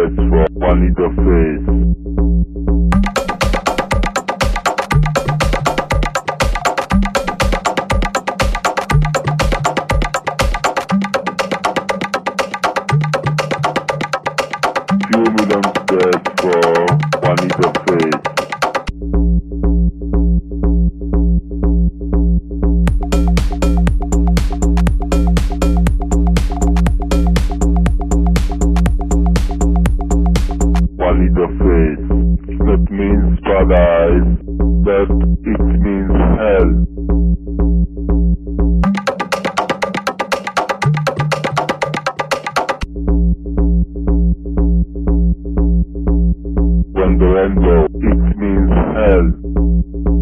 words from Anita Face. Paradise. That it means hell. When the it means hell.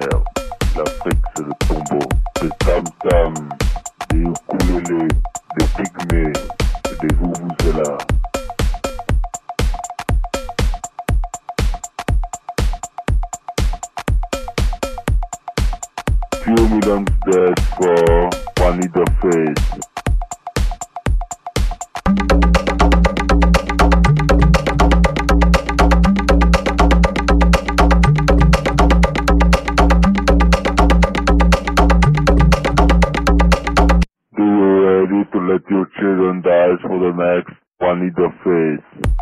Merde. L'Afrique, c'est le tombeau. Des tam-tam, des ukulélés, des pygmées, des vuvuzelas. Few millions dead for Face. Do you let your children die for the next one in the Face?